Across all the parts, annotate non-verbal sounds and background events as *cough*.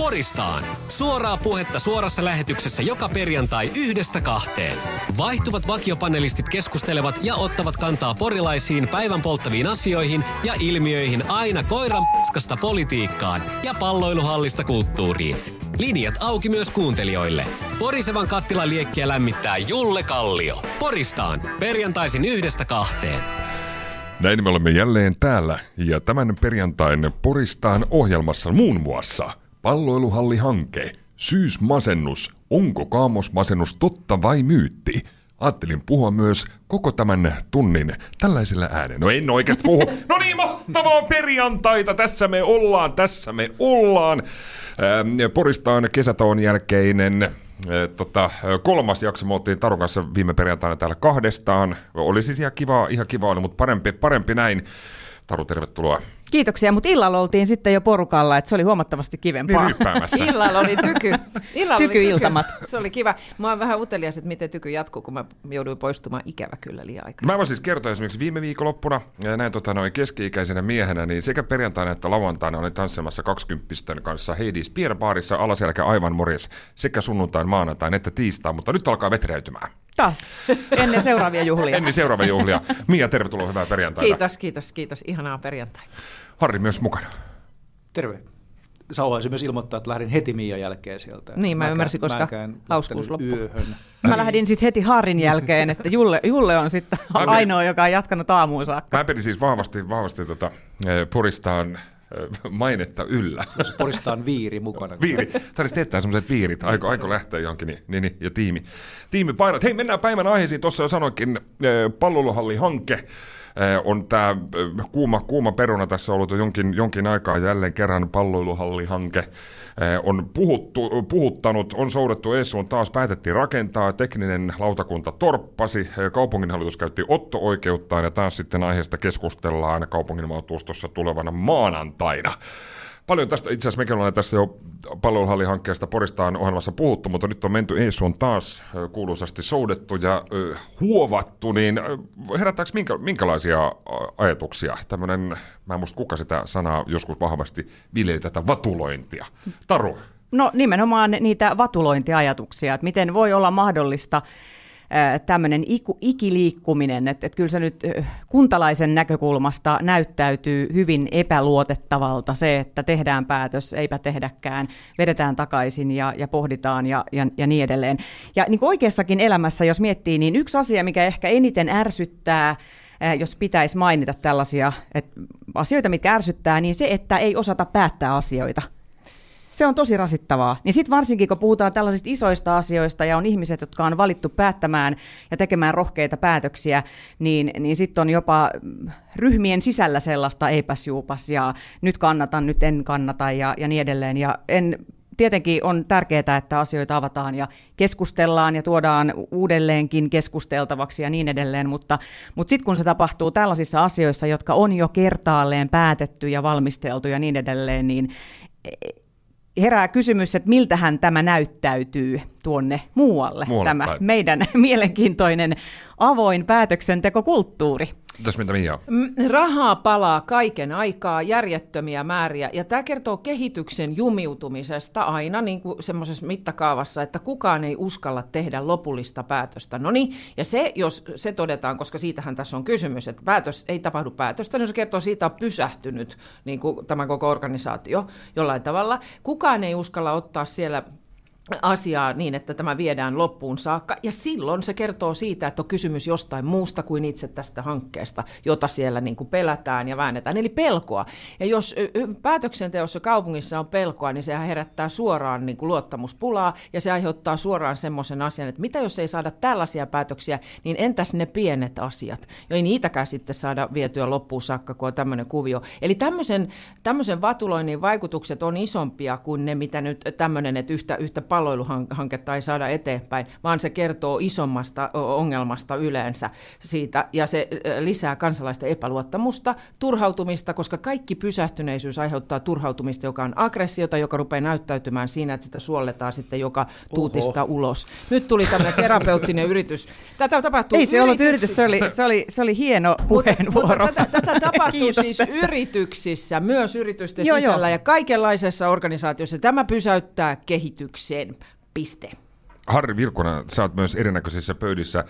Poristaan. Suoraa puhetta suorassa lähetyksessä joka perjantai yhdestä kahteen. Vaihtuvat vakiopanelistit keskustelevat ja ottavat kantaa porilaisiin päivän polttaviin asioihin ja ilmiöihin aina koiran paskasta politiikkaan ja palloiluhallista kulttuuriin. Linjat auki myös kuuntelijoille. Porisevan kattilan liekkiä lämmittää Julle Kallio. Poristaan. Perjantaisin yhdestä kahteen. Näin me olemme jälleen täällä ja tämän perjantain Poristaan ohjelmassa muun muassa palloiluhallihanke, syysmasennus, onko kaamosmasennus totta vai myytti? Ajattelin puhua myös koko tämän tunnin tällaisella ääneen. No en oikeasti puhu. No niin, mahtavaa perjantaita. Tässä me ollaan, tässä me ollaan. Poristaan kesätoon jälkeinen tota, kolmas jakso. Me oltiin Tarun kanssa viime perjantaina täällä kahdestaan. Oli siis ihan kiva, ihan kiva oli, mutta parempi, parempi näin. Taru, tervetuloa. Kiitoksia, mutta illalla oltiin sitten jo porukalla, että se oli huomattavasti kivempaa. Niin *laughs* illalla oli tyky. Illalla Tyky-iltamat. Oli tyky. Se oli kiva. Mä oon vähän utelias, että miten tyky jatkuu, kun mä jouduin poistumaan ikävä kyllä liian aikaa. Mä voin siis kertoa esimerkiksi viime viikonloppuna, ja näin tota, noin keski-ikäisenä miehenä, niin sekä perjantaina että lauantaina olin tanssimassa 20 kanssa Heidis Pierre Baarissa alaselkä aivan morjes sekä sunnuntain, maanantain että tiistain, mutta nyt alkaa vetreytymään. Taas, ennen seuraavia juhlia. ennen seuraavia juhlia. Mia, tervetuloa, hyvää perjantaita. Kiitos, kiitos, kiitos. Ihanaa perjantai. Harri myös mukana. Terve. Sauhaisi myös ilmoittaa, että lähdin heti Mian jälkeen sieltä. Niin, mä ymmärsin, koska hauskuus loppui. Yöhön. Mä lähdin sitten heti Haarin jälkeen, että Julle, Julle on sitten Mä- ainoa, joka on jatkanut aamuun saakka. Mä pidin siis vahvasti, vahvasti tota, eh, Poristaan eh, mainetta yllä. Poristaan viiri mukana. Viiri. Tarvitsisi teettää semmoiset viirit. Aiko, aiko lähteä johonkin, niin, niin, niin, ja tiimi. Tiimi painat. Hei, mennään päivän aiheisiin. Tuossa jo sanoinkin, eh, palloiluhallihanke eh, on tämä kuuma, kuuma peruna tässä ollut jo jonkin, jonkin aikaa jälleen kerran palloiluhallihanke. Eh, on puhuttu, puhuttanut, on soudettu Eessuun taas päätettiin rakentaa, tekninen lautakunta torppasi, eh, kaupunginhallitus käytti otto-oikeuttaan ja taas sitten aiheesta keskustellaan kaupunginvaltuustossa tulevana maanantaina. Paljon tästä, itse asiassa mekin ollaan tässä jo palveluhallihankkeesta Poristaan ohjelmassa puhuttu, mutta nyt on menty Eessuun taas kuuluisasti soudettu ja ö, huovattu, niin herättääkö minkä, minkälaisia ajatuksia? Tämmöinen, mä en muista kuka sitä sanaa joskus vahvasti viljeli tätä vatulointia. Taru, No nimenomaan niitä vatulointiajatuksia, että miten voi olla mahdollista tämmöinen ikiliikkuminen, että, että kyllä se nyt kuntalaisen näkökulmasta näyttäytyy hyvin epäluotettavalta se, että tehdään päätös, eipä tehdäkään, vedetään takaisin ja, ja pohditaan ja, ja, ja niin edelleen. Ja niin kuin oikeassakin elämässä, jos miettii, niin yksi asia, mikä ehkä eniten ärsyttää, ää, jos pitäisi mainita tällaisia että asioita, mitkä ärsyttää, niin se, että ei osata päättää asioita. Se on tosi rasittavaa. Niin sitten varsinkin, kun puhutaan tällaisista isoista asioista ja on ihmiset, jotka on valittu päättämään ja tekemään rohkeita päätöksiä, niin, niin sitten on jopa mm, ryhmien sisällä sellaista eipäs juupas ja nyt kannatan, nyt en kannata ja, ja niin edelleen. Ja en, tietenkin on tärkeää, että asioita avataan ja keskustellaan ja tuodaan uudelleenkin keskusteltavaksi ja niin edelleen, mutta, mutta sitten kun se tapahtuu tällaisissa asioissa, jotka on jo kertaalleen päätetty ja valmisteltu ja niin edelleen, niin herää kysymys, että miltähän tämä näyttäytyy tuonne muualle, Muualle tämä päin. meidän *laughs* mielenkiintoinen avoin päätöksentekokulttuuri. Mitäs mitä Mia? Rahaa palaa kaiken aikaa, järjettömiä määriä, ja tämä kertoo kehityksen jumiutumisesta aina niin kuin semmoisessa mittakaavassa, että kukaan ei uskalla tehdä lopullista päätöstä. No niin, ja se, jos se todetaan, koska siitähän tässä on kysymys, että päätös ei tapahdu päätöstä, niin se kertoo siitä, on pysähtynyt niin kuin tämä koko organisaatio jollain tavalla. Kukaan ei uskalla ottaa siellä asiaa niin, että tämä viedään loppuun saakka. Ja silloin se kertoo siitä, että on kysymys jostain muusta kuin itse tästä hankkeesta, jota siellä niin kuin pelätään ja väännetään. Eli pelkoa. Ja jos päätöksenteossa kaupungissa on pelkoa, niin sehän herättää suoraan niin kuin luottamuspulaa ja se aiheuttaa suoraan semmoisen asian, että mitä jos ei saada tällaisia päätöksiä, niin entäs ne pienet asiat? Jo ei niitäkään sitten saada vietyä loppuun saakka, kun on tämmöinen kuvio. Eli tämmöisen, tämmöisen vatuloinnin vaikutukset on isompia kuin ne, mitä nyt tämmöinen, että yhtä, yhtä palloiluhanketta ei saada eteenpäin, vaan se kertoo isommasta ongelmasta yleensä siitä, ja se lisää kansalaisten epäluottamusta, turhautumista, koska kaikki pysähtyneisyys aiheuttaa turhautumista, joka on aggressiota, joka rupeaa näyttäytymään siinä, että sitä suolletaan sitten joka tuutista Oho. ulos. Nyt tuli tämmöinen terapeuttinen yritys. Tätä tapahtuu Ei se yritys... ollut yritys, se oli, se oli, se oli hieno puheenvuoro. Mutta, mutta tätä, tätä *laughs* tapahtuu siis tästä. yrityksissä, myös yritysten joo, sisällä joo. ja kaikenlaisessa organisaatiossa. Tämä pysäyttää kehityksen. Piste. Harri Virkkonen, sä oot myös erinäköisissä pöydissä äh,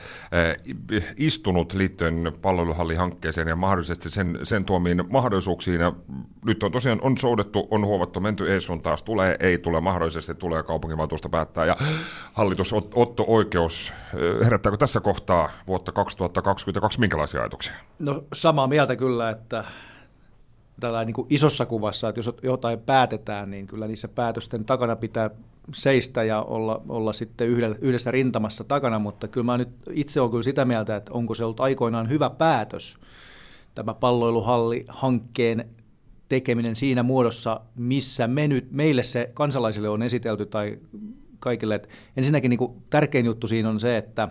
istunut liittyen palveluhallihankkeeseen ja mahdollisesti sen, sen tuomiin mahdollisuuksiin. Ja nyt on tosiaan on soudettu, on huovattu, menty ei sun taas tulee, ei tule, mahdollisesti tulee kaupunginvaltuusto päättää ja hallitus ot, Otto Oikeus. Äh, herättääkö tässä kohtaa vuotta 2022 minkälaisia ajatuksia? No samaa mieltä kyllä, että tällä niin isossa kuvassa, että jos jotain päätetään, niin kyllä niissä päätösten takana pitää seistä ja olla, olla sitten yhdessä rintamassa takana, mutta kyllä mä nyt itse olen kyllä sitä mieltä, että onko se ollut aikoinaan hyvä päätös, tämä palloiluhalli-hankkeen tekeminen siinä muodossa, missä me nyt, meille se kansalaisille on esitelty tai kaikille. Että ensinnäkin niin kuin tärkein juttu siinä on se, että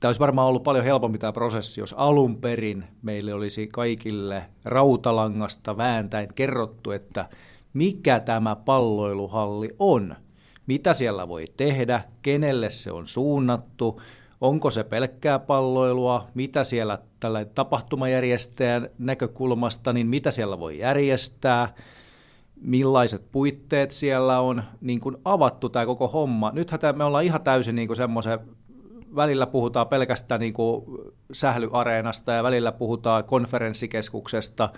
Tämä olisi varmaan ollut paljon helpompi tämä prosessi, jos alun perin meille olisi kaikille rautalangasta vääntäen kerrottu, että mikä tämä palloiluhalli on, mitä siellä voi tehdä, kenelle se on suunnattu, onko se pelkkää palloilua, mitä siellä tällä tapahtumajärjestäjän näkökulmasta, niin mitä siellä voi järjestää, millaiset puitteet siellä on, niin kuin avattu tämä koko homma. Nythän me ollaan ihan täysin niin kuin semmoisen välillä puhutaan pelkästään niin kuin sählyareenasta ja välillä puhutaan konferenssikeskuksesta,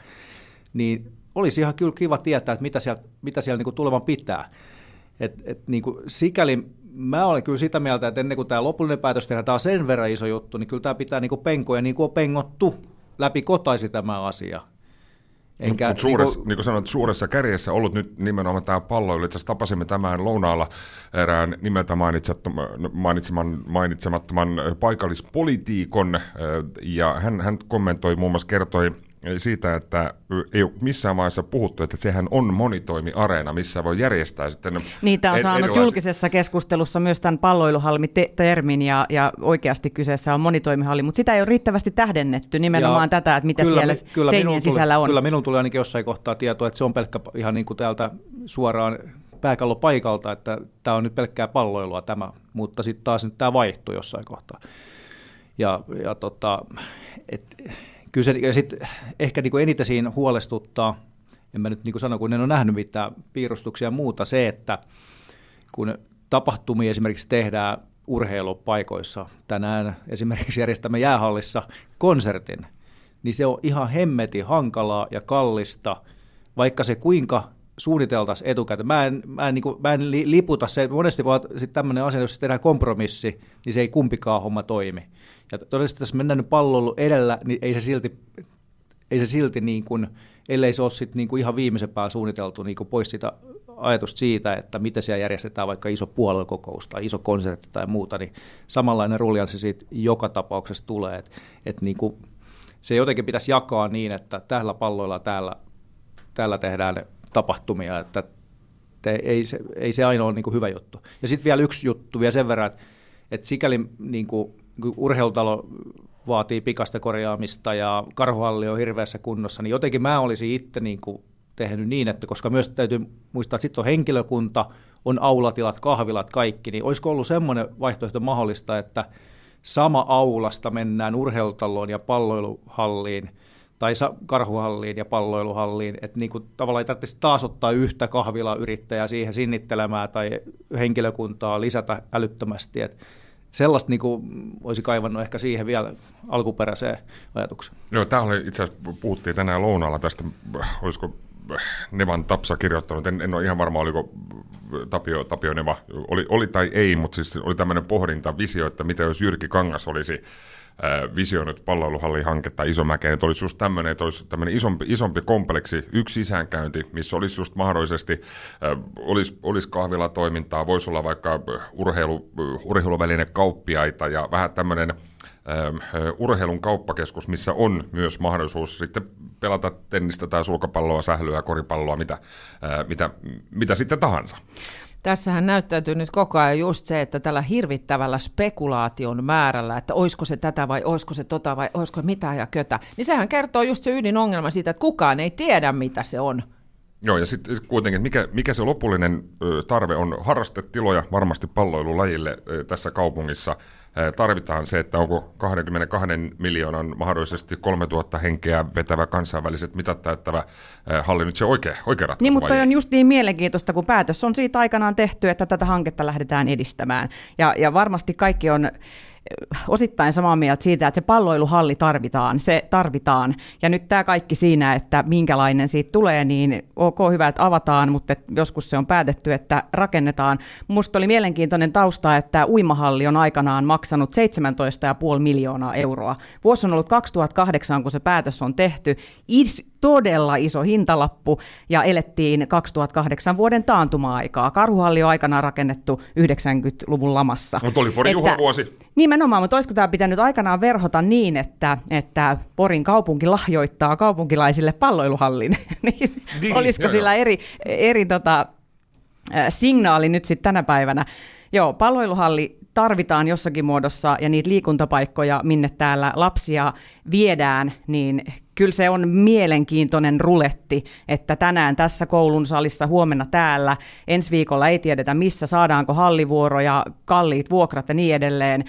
niin olisi ihan kyllä kiva tietää, että mitä siellä, mitä siellä niin kuin tulevan pitää. Et, et niin kuin sikäli mä olen kyllä sitä mieltä, että ennen kuin tämä lopullinen päätös tehdään, tämä on sen verran iso juttu, niin kyllä tämä pitää niin kuin penkoja niin kuin on pengottu läpi kotaisi tämä asia. Enkä, Mutta suuressa, niin, niin kuin sanoit, suuressa kärjessä ollut nyt nimenomaan tämä pallo. Itse asiassa tapasimme tämän lounaalla erään nimeltä mainitseman, mainitsemattoman paikallispolitiikon, ja hän, hän kommentoi muun muassa, kertoi siitä, että ei ole missään vaiheessa puhuttu, että sehän on monitoimiareena, missä voi järjestää sitten Niitä on saanut erilaiset... julkisessa keskustelussa myös tämän palloiluhalmi-termin, ja, ja oikeasti kyseessä on monitoimihalli, mutta sitä ei ole riittävästi tähdennetty nimenomaan ja tätä, että mitä kyllä, siellä kyllä seinien sisällä on. Kyllä minun tulee ainakin jossain kohtaa tietoa, että se on pelkkä ihan niin kuin täältä suoraan pääkallopaikalta, että tämä on nyt pelkkää palloilua tämä, mutta sitten taas nyt tämä vaihtuu jossain kohtaa. Ja, ja tota, et, kyllä se ja sit ehkä niin eniten siinä huolestuttaa, en mä nyt niin sano, kun en ole nähnyt mitään piirustuksia ja muuta, se, että kun tapahtumia esimerkiksi tehdään urheilupaikoissa, tänään esimerkiksi järjestämme jäähallissa konsertin, niin se on ihan hemmeti hankalaa ja kallista, vaikka se kuinka suunniteltaisiin etukäteen. Mä en, mä en, niin kuin, mä en liputa se, monesti voi sitten tämmöinen asia, jos tehdään kompromissi, niin se ei kumpikaan homma toimi. Ja todennäköisesti tässä mennään nyt pallolla edellä, niin ei se silti, ei se silti niin kuin, ellei se ole sit niin kuin ihan viimeisen päällä suunniteltu niin kuin pois sitä ajatusta siitä, että miten siellä järjestetään vaikka iso puoluekokous tai iso konsertti tai muuta, niin samanlainen ruljanssi siitä joka tapauksessa tulee, että, että niin kuin, se jotenkin pitäisi jakaa niin, että tällä palloilla täällä, täällä tehdään tapahtumia, että te, ei, se, ei se ainoa ole niin kuin hyvä juttu. Ja sitten vielä yksi juttu vielä sen verran, että, että sikäli niin kuin, urheilutalo vaatii pikasta korjaamista ja karhuhalli on hirveässä kunnossa, niin jotenkin mä olisin itse niin kuin tehnyt niin, että koska myös täytyy muistaa, että sitten on henkilökunta, on aulatilat, kahvilat, kaikki, niin olisiko ollut semmoinen vaihtoehto mahdollista, että sama aulasta mennään urheilutaloon ja palloiluhalliin tai karhuhalliin ja palloiluhalliin, että niin kuin tavallaan ei tarvitsisi taas ottaa yhtä kahvilayrittäjää siihen sinnittelemään tai henkilökuntaa lisätä älyttömästi, että sellaista niin kuin, olisi kaivannut ehkä siihen vielä alkuperäiseen ajatukseen. Joo, tämä oli itse asiassa, puhuttiin tänään lounaalla tästä, olisiko Nevan Tapsa kirjoittanut, en, en ole ihan varma, oliko Tapio, Tapio Neva, oli, oli tai ei, mutta siis oli tämmöinen pohdinta, visio, että mitä jos Jyrki Kangas olisi visioinut palloiluhallihanketta Isomäkeen, että olisi just tämmöinen, että olisi tämmöinen isompi, isompi kompleksi, yksi sisäänkäynti, missä olisi just mahdollisesti, olisi, olisi kahvilatoimintaa, voisi olla vaikka urheilu, urheiluväline kauppiaita ja vähän tämmöinen urheilun kauppakeskus, missä on myös mahdollisuus sitten pelata tennistä tai sulkapalloa, sählyä, koripalloa, mitä, mitä, mitä sitten tahansa. Tässähän näyttäytyy nyt koko ajan just se, että tällä hirvittävällä spekulaation määrällä, että olisiko se tätä vai olisiko se tota vai olisiko mitä ja kötä, niin sehän kertoo just se ydinongelma siitä, että kukaan ei tiedä, mitä se on. Joo, ja sitten sit kuitenkin, mikä, mikä se lopullinen tarve on, harrastetiloja varmasti palloilulajille tässä kaupungissa – tarvitaan se, että onko 22 miljoonan mahdollisesti 3000 henkeä vetävä kansainväliset mitat täyttävä halli nyt se oikea, oikea ratkaisu Niin, mutta on just niin mielenkiintoista, kun päätös on siitä aikanaan tehty, että tätä hanketta lähdetään edistämään. Ja, ja varmasti kaikki on osittain samaa mieltä siitä, että se palloiluhalli tarvitaan, se tarvitaan. Ja nyt tämä kaikki siinä, että minkälainen siitä tulee, niin ok, hyvä, että avataan, mutta joskus se on päätetty, että rakennetaan. Musta oli mielenkiintoinen tausta, että uimahalli on aikanaan maksanut 17,5 miljoonaa euroa. Vuosi on ollut 2008, kun se päätös on tehty. Is, todella iso hintalappu, ja elettiin 2008 vuoden taantuma-aikaa. Karhuhalli on aikanaan rakennettu 90-luvun lamassa. Mutta oli Porin juhlavuosi. Nimenomaan, mutta olisiko tämä pitänyt aikanaan verhota niin, että, että Porin kaupunki lahjoittaa kaupunkilaisille palloiluhallin? *laughs* niin, niin, olisiko joo, sillä joo. eri, eri tota, signaali nyt sitten tänä päivänä? Joo, palloiluhalli tarvitaan jossakin muodossa ja niitä liikuntapaikkoja, minne täällä lapsia viedään, niin kyllä se on mielenkiintoinen ruletti, että tänään tässä koulun salissa, huomenna täällä, ensi viikolla ei tiedetä missä, saadaanko hallivuoroja, kalliit vuokrat ja niin edelleen.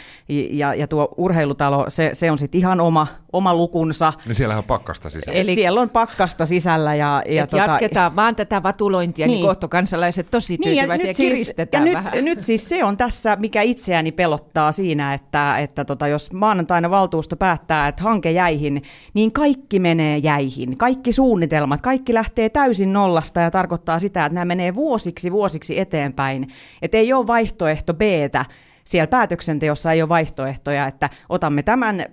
Ja, ja tuo urheilutalo, se, se on sitten ihan oma, oma lukunsa. Niin siellä on pakkasta sisällä. Eli siellä on pakkasta sisällä. Ja, ja tota, jatketaan vaan tätä vatulointia, niin, niin kohta kansalaiset tosi tyytyväisiä niin, ja, kiristetään siis, ja vähän. Nyt, nyt siis se on tässä, mikä itseäni pelottaa siinä, että, että tota, jos maanantaina valtuusto päättää, että hanke jäihin, niin kaikki menee jäihin. Kaikki suunnitelmat, kaikki lähtee täysin nollasta ja tarkoittaa sitä, että nämä menee vuosiksi vuosiksi eteenpäin. Että ei ole vaihtoehto b siellä päätöksenteossa ei ole vaihtoehtoja, että otamme tämän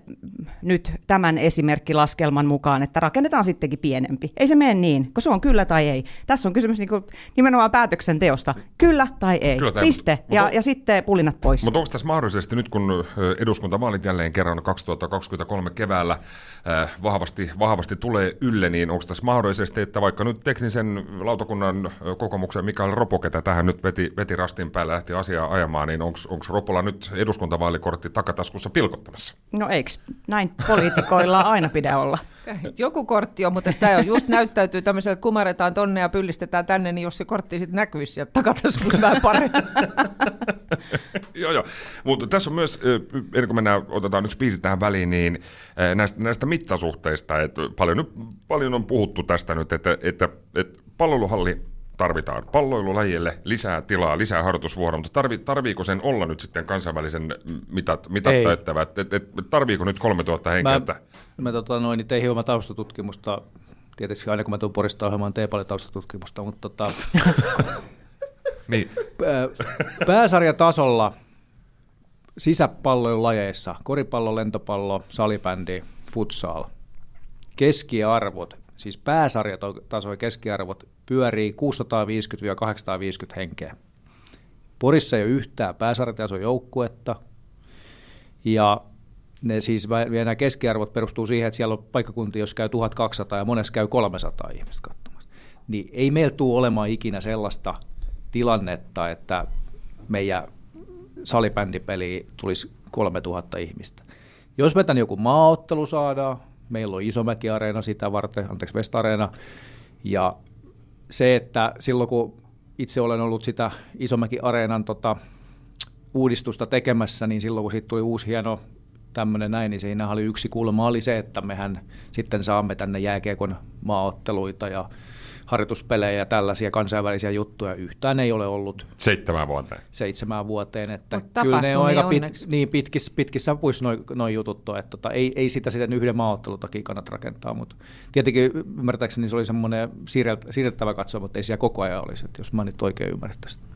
nyt tämän esimerkkilaskelman mukaan, että rakennetaan sittenkin pienempi. Ei se mene niin, kun se on kyllä tai ei. Tässä on kysymys niin nimenomaan päätöksenteosta. Kyllä tai ei. Kyllä tai Piste. Mutta, ja, ja sitten pulinat pois. Mutta onko tässä mahdollisesti nyt, kun eduskuntavaalit jälleen kerran 2023 keväällä äh, vahvasti, vahvasti tulee ylle, niin onko tässä mahdollisesti, että vaikka nyt teknisen lautakunnan kokoomuksen Mikael Ropo, ketä tähän nyt veti, veti rastin päälle lähti asiaa ajamaan, niin onko Ropola nyt eduskuntavaalikortti takataskussa pilkottamassa? No eikö näin poliitikoilla aina pidä olla? Joku kortti on, mutta tämä on just näyttäytyy tämmöiselle, että kumaretaan tonne ja pyllistetään tänne, niin jos se kortti sitten näkyisi sieltä takataskussa vähän paremmin. *laughs* joo, joo. Mutta tässä on myös, ennen kuin mennään, otetaan yksi biisi tähän väliin, niin näistä, näistä mittasuhteista, että paljon, nyt, paljon on puhuttu tästä nyt, että, että, että palveluhalli tarvitaan palloilulajille lisää tilaa, lisää harjoitusvuoroa, mutta tarvi, tarviiko sen olla nyt sitten kansainvälisen mitat, mitat täyttävä? Et, et, et, tarviiko nyt 3000 henkeä? Mä, mä tota, noin, tein hieman taustatutkimusta. Tietysti aina kun mä tuun Porista ohjelmaan, teen paljon taustatutkimusta, mutta tota, *laughs* niin. pääsarjatasolla sisäpalloilulajeissa, koripallo, lentopallo, salibändi, futsal, keskiarvot, siis pääsarjatasojen keskiarvot pyörii 650-850 henkeä. Porissa ei ole yhtään pääsarjatason joukkuetta, ja ne siis nämä keskiarvot perustuu siihen, että siellä on paikkakuntia, jos käy 1200 ja monessa käy 300 ihmistä katsomassa. Niin ei meillä tule olemaan ikinä sellaista tilannetta, että meidän salibändipeli tulisi 3000 ihmistä. Jos me tänne joku maaottelu saadaan, meillä on Isomäki-areena sitä varten, anteeksi Vestareena, ja se, että silloin kun itse olen ollut sitä Isomäki-areenan tota, uudistusta tekemässä, niin silloin kun siitä tuli uusi hieno tämmöinen näin, niin siinä oli yksi kulma oli se, että mehän sitten saamme tänne jääkiekon maaotteluita ja harjoituspelejä ja tällaisia kansainvälisiä juttuja. Yhtään ei ole ollut. Seitsemän vuoteen. Seitsemän vuoteen. Että kyllä ne on aika pit, niin pitkissä, pitkissä puissa noin noi jutut on, että tota, ei, ei sitä sitten yhden maaottelutakin kannata rakentaa, mutta tietenkin ymmärtääkseni se oli semmoinen siirrettävä katsoa, mutta ei siellä koko ajan olisi, että jos mä nyt oikein ymmärrän tästä.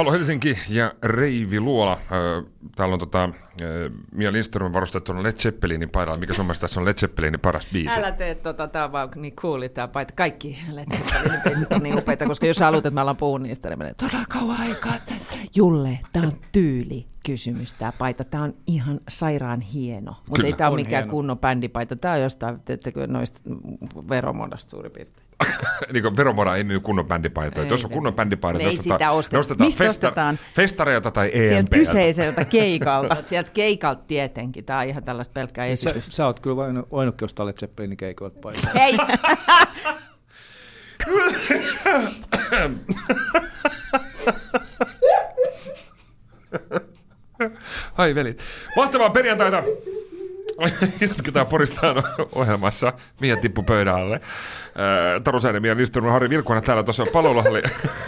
Halo Helsinki ja Reivi Luola. Täällä on tota, Mia Lindström varustettuna Led Zeppelinin paidalla. Mikä sun mielestä tässä on Led Zeppelinin paras biisi? Älä tee tota, tää on vaan niin cool, tää paita. Kaikki Led Zeppelinin biisit on niin upeita, koska jos haluat, että mä alan puhua niistä, niin menee todella kauan aikaa tässä. Julle, tää on tyyli kysymys tää paita. Tää on ihan sairaan hieno, mutta ei tää ole mikään hieno. kunnon bändipaita. Tää on jostain, teettekö noista veromuodosta suurin piirtein. *laughs* niin kuin veromoda ei myy kunnon bändipaitoja. Jos on kunnon bändipaitoja, ei sitä osteta. nostetaan Mistä festa- ostetaan? festareilta tai EMPltä. Sieltä kyseiseltä keikalta. *laughs* Sieltä keikalta tietenkin. Tämä on ihan tällaista pelkkää Sä, esitystä. sä oot kyllä vain ainutkin ostaa Led Zeppelinin keikoilta paikalla. Hei! Ai velit. Mahtavaa perjantaita. Jatketaan Poristaan ohjelmassa. Mia tippu pöydän alle. Taru Säinen, ja Harri Vilkunen täällä tuossa palveluhalli,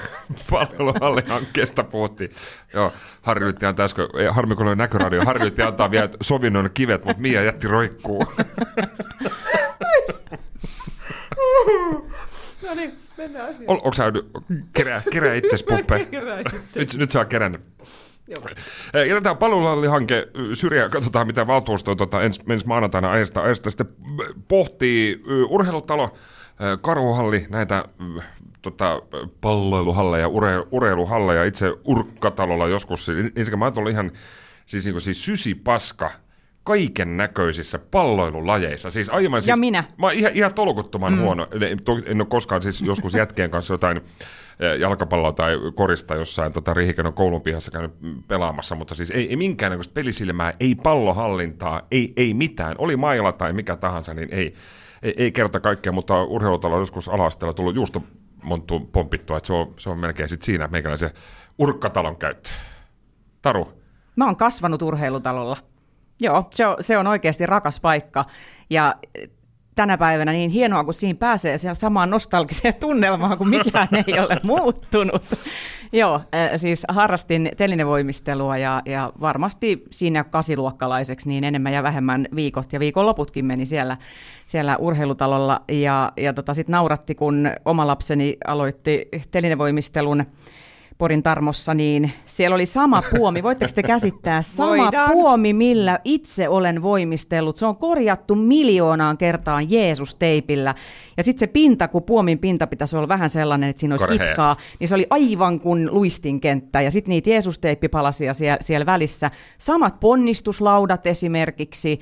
*laughs* palveluhallihankkeesta puhuttiin. Joo, Harri yritti antaa äsken, ei, harmi kun oli näköradio, Harri yritti antaa vielä sovinnon kivet, mutta Mia jätti roikkuu. *laughs* No niin, mennään asiaan. Ol, onko sä nyt, kerää, kerää itses puppe. *laughs* nyt, nyt sä oot kerännyt. Jätetään palveluhallihanke syrjään, katsotaan mitä valtuusto tota, ens, ensi maanantaina ajasta, ajasta sitten pohtii ö, urheilutalo, ö, karhuhalli, näitä tota, palloiluhalleja, ure, urheiluhalleja, itse urkkatalolla joskus, ensinnäkin mä oon ollut ihan siis, niin kuin, siis sysipaska, kaiken näköisissä palloilulajeissa. Siis aiemmin, siis, Ja minä. Mä oon ihan, ihan tolkuttoman mm. huono. En, en ole koskaan siis joskus jätkien kanssa jotain eh, jalkapalloa tai korista jossain tota, Rihikänon koulun pihassa käynyt pelaamassa, mutta siis ei, ei minkäännäköistä pelisilmää, ei pallohallintaa, ei, ei mitään. Oli mailla tai mikä tahansa, niin ei, ei, ei kerta kaikkea, mutta urheilutalo on joskus ala tullut juustomonttu pompittua, että se on, se on melkein sit siinä meikäläisen urkkatalon käyttö. Taru, Mä oon kasvanut urheilutalolla. Joo, se on, se on oikeasti rakas paikka. Ja tänä päivänä niin hienoa, kun siihen pääsee siihen samaan nostalgiseen tunnelmaan, kun mikään *laughs* ei ole muuttunut. Joo, äh, siis harrastin telinevoimistelua ja, ja varmasti siinä kasiluokkalaiseksi niin enemmän ja vähemmän viikot ja viikonloputkin meni siellä, siellä urheilutalolla. Ja, ja tota, sitten nauratti, kun oma lapseni aloitti telinevoimistelun Porin Tarmossa, niin siellä oli sama puomi. Voitteko te käsittää? *laughs* Sama Voidaan. puomi, millä itse olen voimistellut. Se on korjattu miljoonaan kertaan Jeesus-teipillä. Ja sitten se pinta, kun puomin pinta pitäisi olla vähän sellainen, että siinä olisi Karhea. kitkaa, niin se oli aivan kuin luistinkenttä. Ja sitten niitä Jeesus-teippipalasia siellä, siellä välissä. Samat ponnistuslaudat esimerkiksi,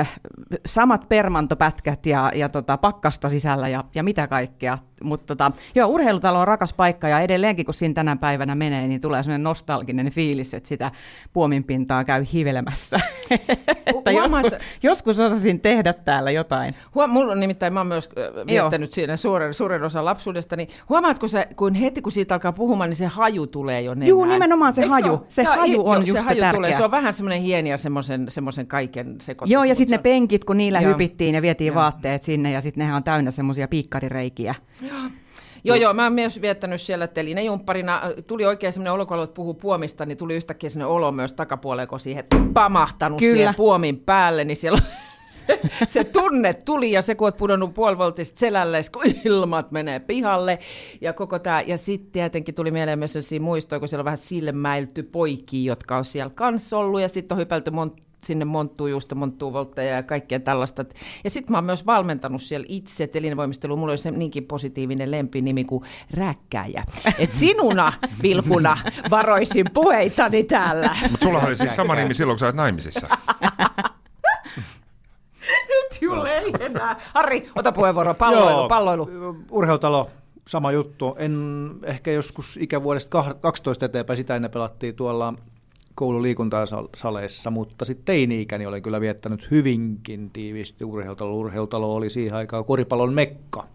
äh, samat permantopätkät ja, ja tota, pakkasta sisällä ja, ja mitä kaikkea. Mutta tota, joo, urheilutalo on rakas paikka ja edelleenkin kun siinä tänä päivänä menee, niin tulee sellainen nostalginen fiilis, että sitä puominpintaa käy hivelemässä. että Huomaat- joskus, joskus osasin tehdä täällä jotain. Huom- mulla on nimittäin, mä oon myös viettänyt siinä suuren, suuren osan lapsuudesta, niin huomaatko sä, kun heti kun siitä alkaa puhumaan, niin se haju tulee jo nenään. Juu, nimenomaan se Eikö haju. Se Joo, haju on joo, just se se haju tärkeä. tulee. Se on vähän semmoinen hieni ja semmoisen, semmoisen kaiken sekoitus. Joo, ja sitten se ne on- penkit, kun niillä Joo. hypittiin ja vietiin Joo. vaatteet sinne, ja sitten nehän on täynnä semmoisia piikkarireikiä. Joo, joo, mä oon myös viettänyt siellä telinejumpparina. Tuli oikein semmoinen olo, kun aloit puhua puomista, niin tuli yhtäkkiä semmoinen olo myös takapuolelle, kun siihen pamahtanut Kyllä. siihen puomin päälle, niin siellä se tunne tuli ja se, kun oot pudonnut puolivoltista selälle, kun ilmat menee pihalle ja koko tämä. Ja sitten tietenkin tuli mieleen myös sellaisia muistoja, kun siellä on vähän silmäilty poikia, jotka on siellä kanssa ollut ja sitten on hypälty mont- sinne monttuu juusto, monttuu voltteja ja kaikkea tällaista. Ja sitten mä oon myös valmentanut siellä itse telinevoimisteluun. Mulla oli se niinkin positiivinen lempinimi kuin rääkkäjä. Et sinuna, *laughs* Vilkuna, varoisin puheitani täällä. mutta sulla oli siis sama nimi silloin, kun sä olet naimisissa. *laughs* Nyt Julle ei enää. Harri, ota puheenvuoro. Palloilu, Joo, palloilu. Urheilutalo, sama juttu. En ehkä joskus ikävuodesta kah- 12 eteenpäin sitä ennen pelattiin tuolla koululiikuntasaleissa, mutta sitten teini-ikäni olen kyllä viettänyt hyvinkin tiiviisti urheilutalo. Urheilutalo oli siihen aikaan koripallon mekka.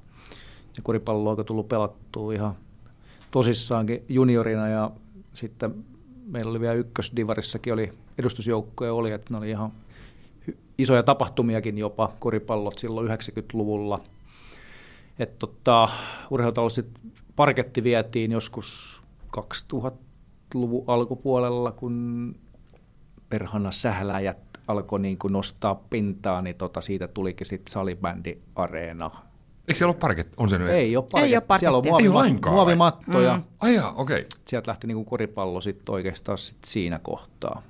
Ja koripalloa on tullut pelattua ihan tosissaankin juniorina ja sitten meillä oli vielä ykkösdivarissakin oli edustusjoukkoja oli, että ne oli ihan isoja tapahtumiakin jopa, koripallot silloin 90-luvulla. Että tota, urheilutalossa sit parketti vietiin joskus 2000-luvun alkupuolella, kun perhana sähläjät alkoi niin kuin nostaa pintaa, niin tota, siitä tulikin sitten salibändi areena. Eikö siellä ole parket? On se nyt? Ei ole Ei oo parketti. Siellä on parkettia. Ei muovima- lainkaan vai? muovimattoja. Mm. Ai jaa, okei. Okay. Sieltä lähti niin kuin koripallo sitten oikeastaan sit siinä kohtaa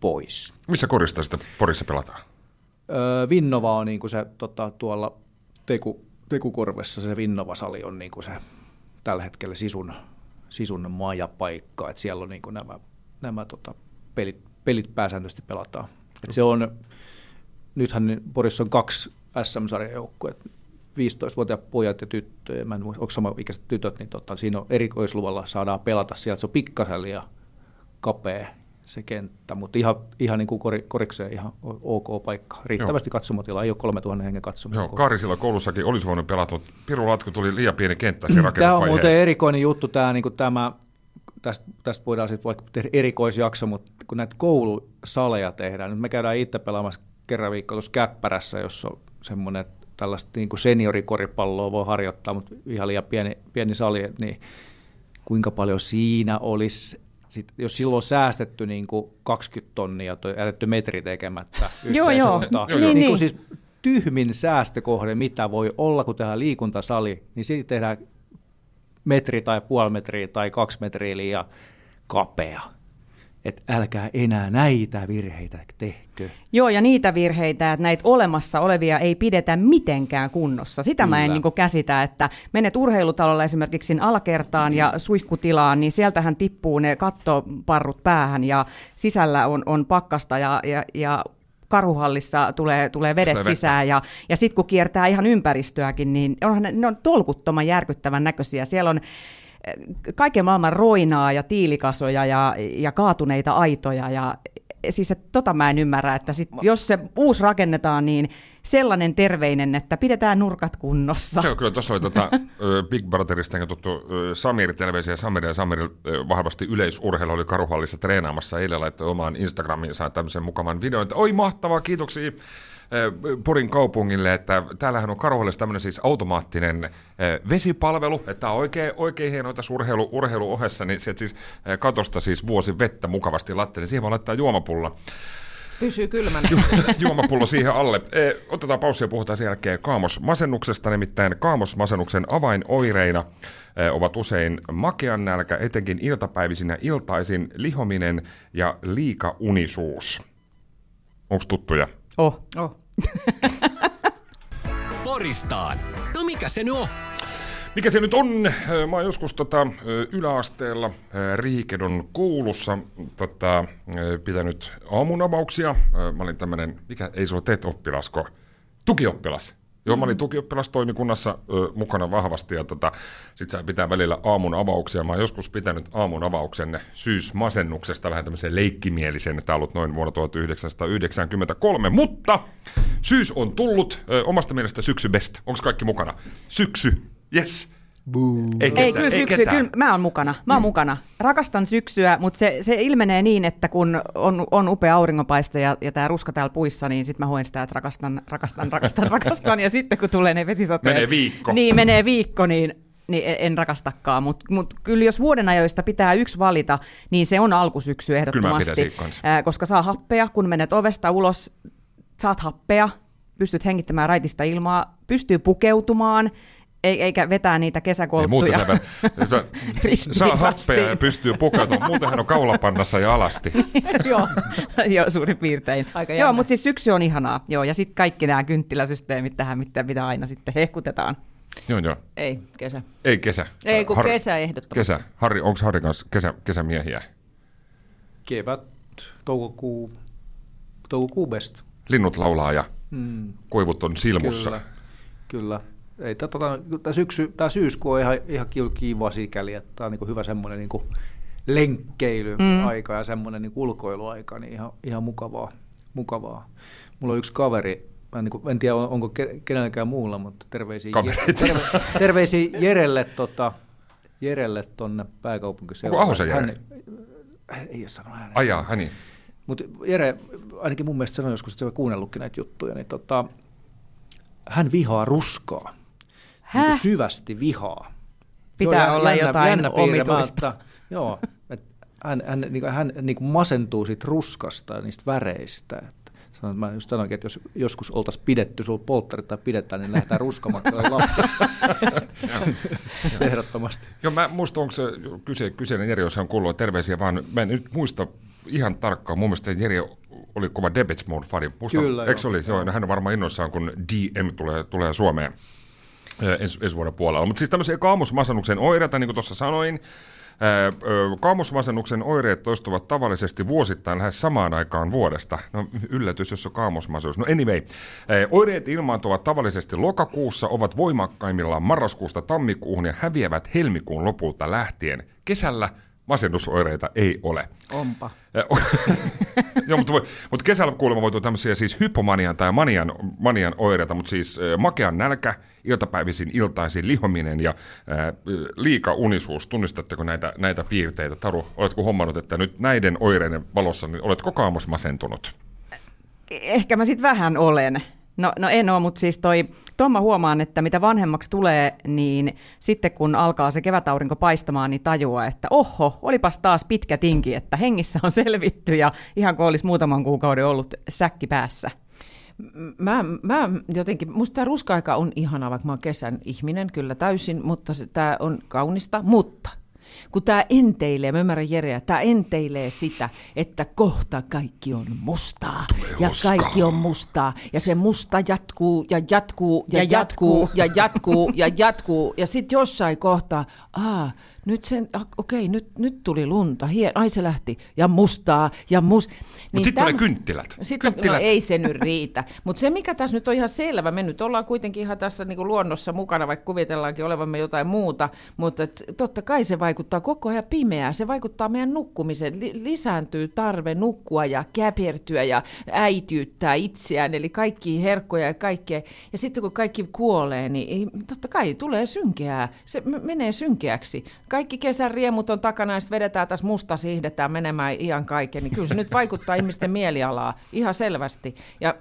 pois. Missä korista sitten Porissa pelataan? Öö, Vinnova on niin kuin se tota, tuolla teku, Tekukorvessa, se Vinnova-sali on niin kuin se tällä hetkellä sisun, sisun majapaikka, että siellä on niin kuin nämä, nämä tota, pelit, pelit pääsääntöisesti pelataan. Et se on, nythän Porissa on kaksi SM-sarjan joukkuetta, 15-vuotiaat pojat ja tyttöjä, mä en muista, onko sama ikäiset tytöt, niin tota, siinä on erikoisluvalla saadaan pelata sieltä, se on pikkasen liian kapea se kenttä, mutta ihan, ihan niin kuin kori, korikseen ihan ok paikka. Riittävästi Joo. katsomotilaa, ei ole 3000 hengen katsomotilaa. Joo, Kaarisilla koulussakin olisi voinut pelata, mutta Piru Latku tuli liian pieni kenttä siinä Tämä on rakennusvaiheessa. muuten erikoinen juttu, tämä, niin kuin tämä tästä, tästä voidaan sitten vaikka tehdä erikoisjakso, mutta kun näitä koulusaleja tehdään, nyt me käydään itse pelaamassa kerran viikko tuossa Käppärässä, jossa on semmoinen tällaista niin kuin seniorikoripalloa voi harjoittaa, mutta ihan liian pieni, pieni sali, niin kuinka paljon siinä olisi, sit, jos silloin on säästetty niin kuin 20 tonnia, toi jätetty metri tekemättä *laughs* Joo, yhteen joo. Joo, niin, niin kuin Niin. siis tyhmin säästökohde, mitä voi olla, kun tehdään liikuntasali, niin siitä tehdään metri tai puoli metriä tai kaksi metriä liian kapea. Että älkää enää näitä virheitä tehkö. Joo, ja niitä virheitä, että näitä olemassa olevia ei pidetä mitenkään kunnossa. Sitä mä en Kyllä. niin käsitä, että menet urheilutalolla esimerkiksi sinne alakertaan ja suihkutilaan, niin sieltähän tippuu ne kattoparrut päähän ja sisällä on, on pakkasta ja, ja, ja karhuhallissa tulee, tulee vedet Tulee vettä. sisään ja, ja sitten kun kiertää ihan ympäristöäkin, niin onhan ne, ne on tolkuttoman järkyttävän näköisiä. Siellä on kaiken maailman roinaa ja tiilikasoja ja, ja kaatuneita aitoja ja siis että tota mä en ymmärrä, että sit, jos se uusi rakennetaan, niin sellainen terveinen, että pidetään nurkat kunnossa. Joo, kyllä tuossa oli tota, Big Brotherista tuttu ö, Samir, terveisiä Samir ja Samir vahvasti yleisurheilu oli Karuhallissa treenaamassa. Eilen laittoi omaan Instagramiinsa tämmöisen mukavan videon, että oi mahtavaa, kiitoksia Porin kaupungille, että täällähän on Karuhallissa tämmöinen siis automaattinen ö, vesipalvelu, että tämä on oikein, oikein hienoa tässä urheilu, urheilu ohessa, niin sieltä siis ö, katosta siis vuosi vettä mukavasti latteen, niin siihen voi laittaa juomapulla. Pysyy kylmänä. *laughs* juomapullo siihen alle. E, otetaan paussia ja puhutaan sen jälkeen kaamosmasennuksesta, nimittäin kaamosmasennuksen avainoireina e, ovat usein makean nälkä, etenkin iltapäivisin ja iltaisin, lihominen ja liikaunisuus. Onko tuttuja? Oh. Oh. *laughs* Poristaan. No mikä se nyt on? Mikä se nyt on? Mä oon joskus tota, yläasteella Riikedon koulussa tota, pitänyt aamunavauksia. Mä olin tämmönen, mikä ei ole teet oppilasko, tukioppilas. Joo, mä olin tukioppilastoimikunnassa ö, mukana vahvasti ja tota, sit saa pitää välillä aamun avauksia. Mä oon joskus pitänyt aamun avauksen syysmasennuksesta vähän tämmöisen leikkimielisen. Tämä on ollut noin vuonna 1993, mutta syys on tullut. Ö, omasta mielestä syksy best. Onko kaikki mukana? Syksy, yes. Ei, Ei, kyllä syksy, kyllä mä oon mukana. Mä oon mukana. Rakastan syksyä, mutta se, se ilmenee niin, että kun on, on upea auringonpaiste ja, ja tämä ruska täällä puissa, niin sitten mä hoen sitä, että rakastan, rakastan, rakastan, *laughs* rakastan. Ja sitten kun tulee ne vesisateet. Menee viikko. Niin, menee viikko, niin, niin en- rakastakaan. Mutta mut kyllä jos vuodenajoista pitää yksi valita, niin se on alkusyksy ehdottomasti. Ää, koska saa happea, kun menet ovesta ulos, saat happea, pystyt hengittämään raitista ilmaa, pystyy pukeutumaan, eikä vetää niitä Ei kesäkolttuja. muuta sä, sä *laughs* Ristiin saa happea ja pystyy pukeutumaan. Muutenhan on kaulapannassa ja alasti. *laughs* Joo, joo, suurin piirtein. Aika joo, mutta siis syksy on ihanaa. Joo, ja sitten kaikki nämä kynttiläsysteemit tähän, mitä, mitä aina sitten hehkutetaan. Joo, joo. Ei, kesä. Ei kesä. Ei, kun kesä ehdottomasti. Kesä. Harri, onko Harri kanssa kesä, kesämiehiä? Kevät, toukokuu, toukokuu best. Linnut laulaa ja Mm, koivut on silmussa. Kyllä, kyllä. Ei, tämä, tota, tämä, syksy, tämä syyskuu on ihan, ihan ki- kiva sikäli, että tämä on niin hyvä semmoinen niin lenkkeilyaika mm. ja semmoinen niin ulkoiluaika, niin ihan, ihan mukavaa, mukavaa. Mulla on yksi kaveri, mä en, niin kuin, en tiedä onko ke- kenelläkään muulla, mutta terveisiä, terve, terveisiä Jerelle, tota, Jerelle tuonne pääkaupunkiseudulle. Onko Ahosen Jere? Hän, ei ole sanonut ääneen. Ajaa, häni. Mutta Jere ainakin mun mielestä sanoi joskus, että se on kuunnellutkin näitä juttuja, niin tota, hän vihaa ruskaa. Niin syvästi vihaa. Se on Pitää jä- olla jännä, jotain jännä omituista. Joo, että hän, hän, niin kuin, hän niin kuin masentuu siitä ruskasta ja niistä väreistä. Että sanon, mä just sanoinkin, että jos joskus oltaisiin pidetty, sulla polttarit tai pidetään, niin lähdetään ruskamatkalle Lappiin. *laughs* *laughs* Ehdottomasti. Joo, mä muistan, onko se kyse, kyseinen Jeri, jos hän kuuluu terveisiä, vaan mä en nyt muista ihan tarkkaan. Mun mielestä Jeri oli kova Debates Mode-fani. Kyllä, Eikö joo. oli? Joo, hän on varmaan innoissaan, kun DM tulee, tulee Suomeen ensi, ensi vuoden puolella. Mutta siis tämmöisiä kaamusmasennuksen oireita, niin kuin tuossa sanoin, Kaamusmasennuksen oireet toistuvat tavallisesti vuosittain lähes samaan aikaan vuodesta. No yllätys, jos on kaamusmasennus. No anyway, oireet ilmaantuvat tavallisesti lokakuussa, ovat voimakkaimmillaan marraskuusta tammikuuhun ja häviävät helmikuun lopulta lähtien. Kesällä masennusoireita ei ole. Onpa. *laughs* Joo, mutta, voi, mutta kesällä kuulemma voi tulla tämmöisiä siis hypomanian tai manian, manian oireita, mutta siis äh, makean nälkä, iltapäivisin, iltaisin lihominen ja äh, liika unisuus. Tunnistatteko näitä, näitä piirteitä? Taru, oletko huomannut, että nyt näiden oireiden valossa niin oletko kaamos masentunut? Ehkä mä sitten vähän olen. No, no en ole, mutta siis toi, tuon mä huomaan, että mitä vanhemmaksi tulee, niin sitten kun alkaa se kevätaurinko paistamaan, niin tajuaa, että oho, olipas taas pitkä tinki, että hengissä on selvitty ja ihan kuin olisi muutaman kuukauden ollut säkki päässä. Mä, mä jotenkin, musta tämä ruska-aika on ihana, vaikka mä oon kesän ihminen, kyllä täysin, mutta tämä on kaunista, mutta kun tämä enteilee, mä ymmärrän Jereä, tämä enteilee sitä, että kohta kaikki on mustaa. ja loskaa. kaikki on mustaa. Ja se musta jatkuu ja jatkuu ja, Ja ja jatkuu, jatkuu. ja jatkuu ja jatkuu. Ja sitten jossain kohtaa, aa, nyt sen, ah, okei, nyt, nyt tuli lunta, hien, ai se lähti, ja mustaa, ja must. Mutta sitten tulee kynttilät. Sitten, no kynttilät. ei se nyt riitä. Mutta se, mikä tässä nyt on ihan selvä, me nyt ollaan kuitenkin ihan tässä niin luonnossa mukana, vaikka kuvitellaankin olevamme jotain muuta, mutta et, totta kai se vaikuttaa koko ajan pimeää. Se vaikuttaa meidän nukkumiseen. Li- lisääntyy tarve nukkua ja käpertyä ja äityyttää itseään, eli kaikki herkkoja ja kaikkea. Ja sitten kun kaikki kuolee, niin totta kai tulee synkeää. Se menee synkeäksi. Kaikki kesän riemut on takana ja sitten vedetään tässä musta sihdetään menemään ihan kaiken. Niin kyllä se nyt vaikuttaa ihmisten mielialaa ihan selvästi. Ja,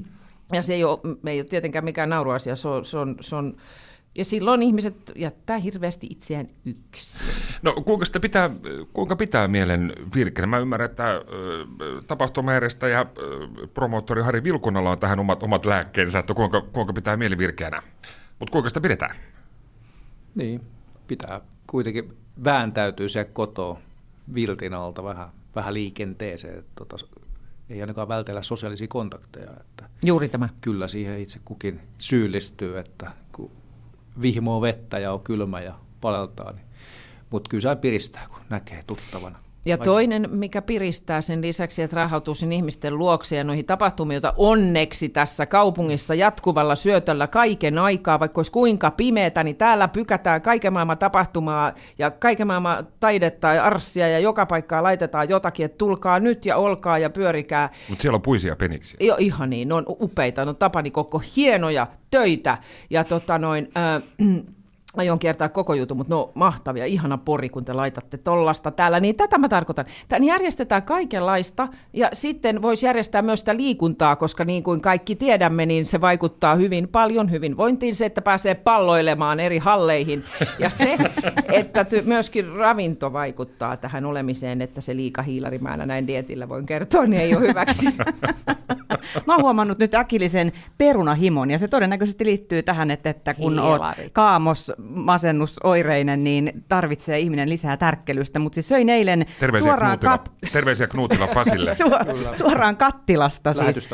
*clears throat* ja se ei ole, me ei ole tietenkään mikään nauruasia. Se on, se on, se on, ja silloin ihmiset jättää hirveästi itseään yksin. No kuinka, sitä pitää, kuinka pitää mielen virkeänä? Mä ymmärrän, että tapahtumajärjestäjä ja promoottori Harri Vilkunalla on tähän omat, omat lääkkeensä, että kuinka, kuinka pitää mieli virkeänä. Mutta kuinka sitä pidetään? Niin, pitää kuitenkin vääntäytyy siellä kotoa viltin alta vähän, vähän liikenteeseen. Että tota, ei ainakaan vältellä sosiaalisia kontakteja. Että Juuri tämä. Kyllä siihen itse kukin syyllistyy, että kun vihmoo vettä ja on kylmä ja paleltaa, niin, mutta kyllä se piristää, kun näkee tuttavana. Ja Vai- toinen, mikä piristää sen lisäksi, että rahautuu sen ihmisten luokse ja noihin tapahtumiin, joita onneksi tässä kaupungissa jatkuvalla syötöllä kaiken aikaa, vaikka olisi kuinka pimeätä, niin täällä pykätään kaiken maailman tapahtumaa ja kaiken maailman taidetta ja arssia ja joka paikkaa laitetaan jotakin, että tulkaa nyt ja olkaa ja pyörikää. Mutta siellä on puisia peniksiä. Jo, ihan niin, ne on upeita, ne on Tapani koko hienoja töitä. Ja tota noin, äh, aion kiertää koko jutun, mutta no mahtavia, ihana pori, kun te laitatte tollasta täällä. Niin tätä mä tarkoitan. Tän järjestetään kaikenlaista ja sitten voisi järjestää myös sitä liikuntaa, koska niin kuin kaikki tiedämme, niin se vaikuttaa hyvin paljon hyvinvointiin, se, että pääsee palloilemaan eri halleihin. Ja se, *laughs* että ty- myöskin ravinto vaikuttaa tähän olemiseen, että se liika hiilarimäänä näin dietillä voin kertoa, niin ei ole hyväksi. Mä oon huomannut nyt äkillisen perunahimon, ja se todennäköisesti liittyy tähän, että, että kun oot Hielari. kaamos, masennusoireinen, niin tarvitsee ihminen lisää tärkkelystä. Mutta siis söin eilen Terveisiä, suoraan, Knutila, kat- terveisiä Knutila Pasille. *laughs* Suor- suoraan kattilasta siis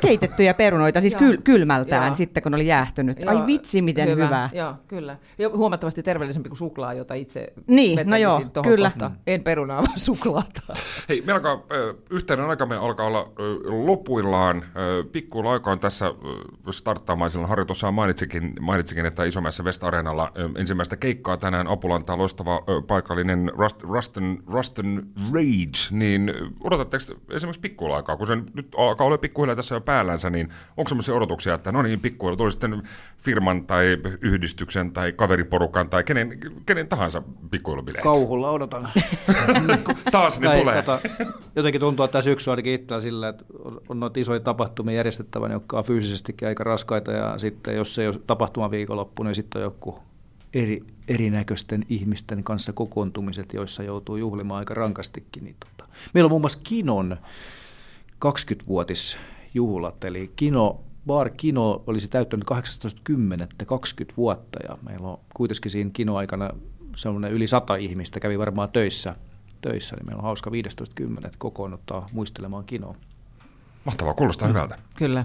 keitettyjä perunoita, siis kyl- kylmältään Joo. sitten, kun oli jäähtynyt. Joo, Ai vitsi, miten hyvä. hyvä. Joo, kyllä. Ja huomattavasti terveellisempi kuin suklaa, jota itse Niin, no joo, tohon kyllä. kohtaan. En perunaa, vaan suklaata. Hei, me alkaa, yhteinen aikamme alkaa olla lopuillaan. Pikkuilla aika on tässä Harri tuossa mainitsikin, mainitsikin, että Isomäessä West Arenalla ensimmäistä keikkaa tänään Apulantaa loistava paikallinen Rust, Ruston, Ruston Rage. Niin odotatteko esimerkiksi pikkuilla aikaa, kun se nyt alkaa olla pikkuhiljaa tässä jo päällänsä, niin onko sellaisia odotuksia, että no niin, pikkuhiljaa tuli sitten firman tai yhdistyksen tai kaveriporukan tai kenen, kenen tahansa pikkuilubileet? Kauhulla odotan. *laughs* Taas ne tulee. Tota, jotenkin tuntuu, että tämä syksy ainakin itsellä sillä, että on noita isoja tapahtumia järjestettävänä, jotka on fyysisestikin aika raskaita, ja sitten jos se ei ole tapahtuma viikonloppu, niin sitten on joku eri, erinäköisten ihmisten kanssa kokoontumiset, joissa joutuu juhlimaan aika rankastikin. Niin tota. Meillä on muun muassa Kinon 20-vuotisjuhlat, eli Kino Bar Kino olisi täyttänyt 18.10.20 vuotta ja meillä on kuitenkin siinä Kino-aikana semmoinen yli sata ihmistä kävi varmaan töissä, töissä niin meillä on hauska 15.10. kokoonnuttaa muistelemaan Kinoa. Mahtavaa, kuulostaa mm. hyvältä. Kyllä.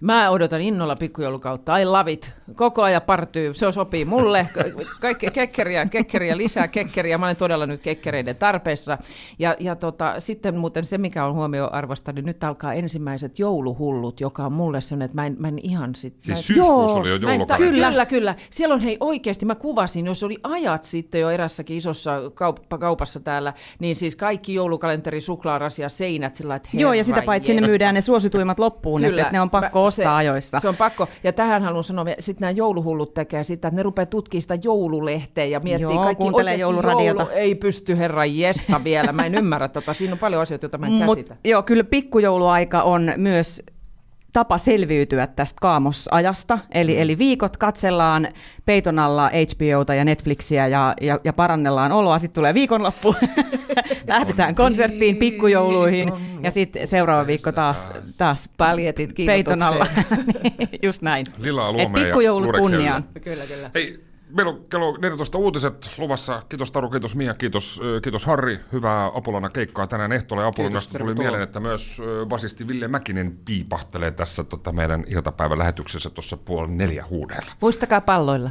Mä odotan innolla pikkujoulukautta. I love it. Koko ajan partyy. Se sopii mulle. *laughs* Kaikki kekkeriä, kekkeriä, lisää kekkeriä. Mä olen todella nyt kekkereiden tarpeessa. Ja, ja tota, sitten muuten se, mikä on huomioarvosta, niin nyt alkaa ensimmäiset jouluhullut, joka on mulle sellainen, että mä en, mä en ihan sitten... Siis syyskuussa oli jo joulukalenteri. Kyllä, kyllä, kyllä. Siellä on hei oikeasti, mä kuvasin, jos oli ajat sitten jo erässäkin isossa kauppa, kaupassa täällä, niin siis kaikki joulukalenteri, suklaarasia, seinät sillä että Joo, ja sitä paitsi ne myydään ne suosituimmat loppuun, Kyllä. että ne on pakko ostaa se, ajoissa. Se on pakko. Ja tähän haluan sanoa, sitten nämä jouluhullut tekee sitä, että ne rupeaa tutkimaan sitä joululehteä ja miettii Joo, kaikki oikeasti jouluradiota. joulu, ei pysty herra jesta vielä. Mä en ymmärrä tota. Siinä on paljon asioita, joita mä en Mut, käsitä. Joo, kyllä pikkujouluaika on myös tapa selviytyä tästä kaamosajasta. Eli, mm. eli viikot katsellaan peiton alla HBOta ja Netflixiä ja, ja, ja parannellaan oloa. Sitten tulee viikonloppu, *laughs* lähdetään konserttiin, pikkujouluihin ja sitten seuraava viikko taas, taas Paljetit peiton alla. *laughs* Just näin. Lilaa luomea Et pikkujoulut ja kunniaan. Kyllä, kyllä. Hei, Meillä on kello 14 uutiset luvassa. Kiitos Taru, kiitos Mia, kiitos, kiitos Harri. Hyvää Apolona keikkaa tänään ehtolla. Ja Apolonasta tuli mieleen, että myös basisti Ville Mäkinen piipahtelee tässä tota, meidän iltapäivän lähetyksessä tuossa puoli neljä huudella. Muistakaa palloilla.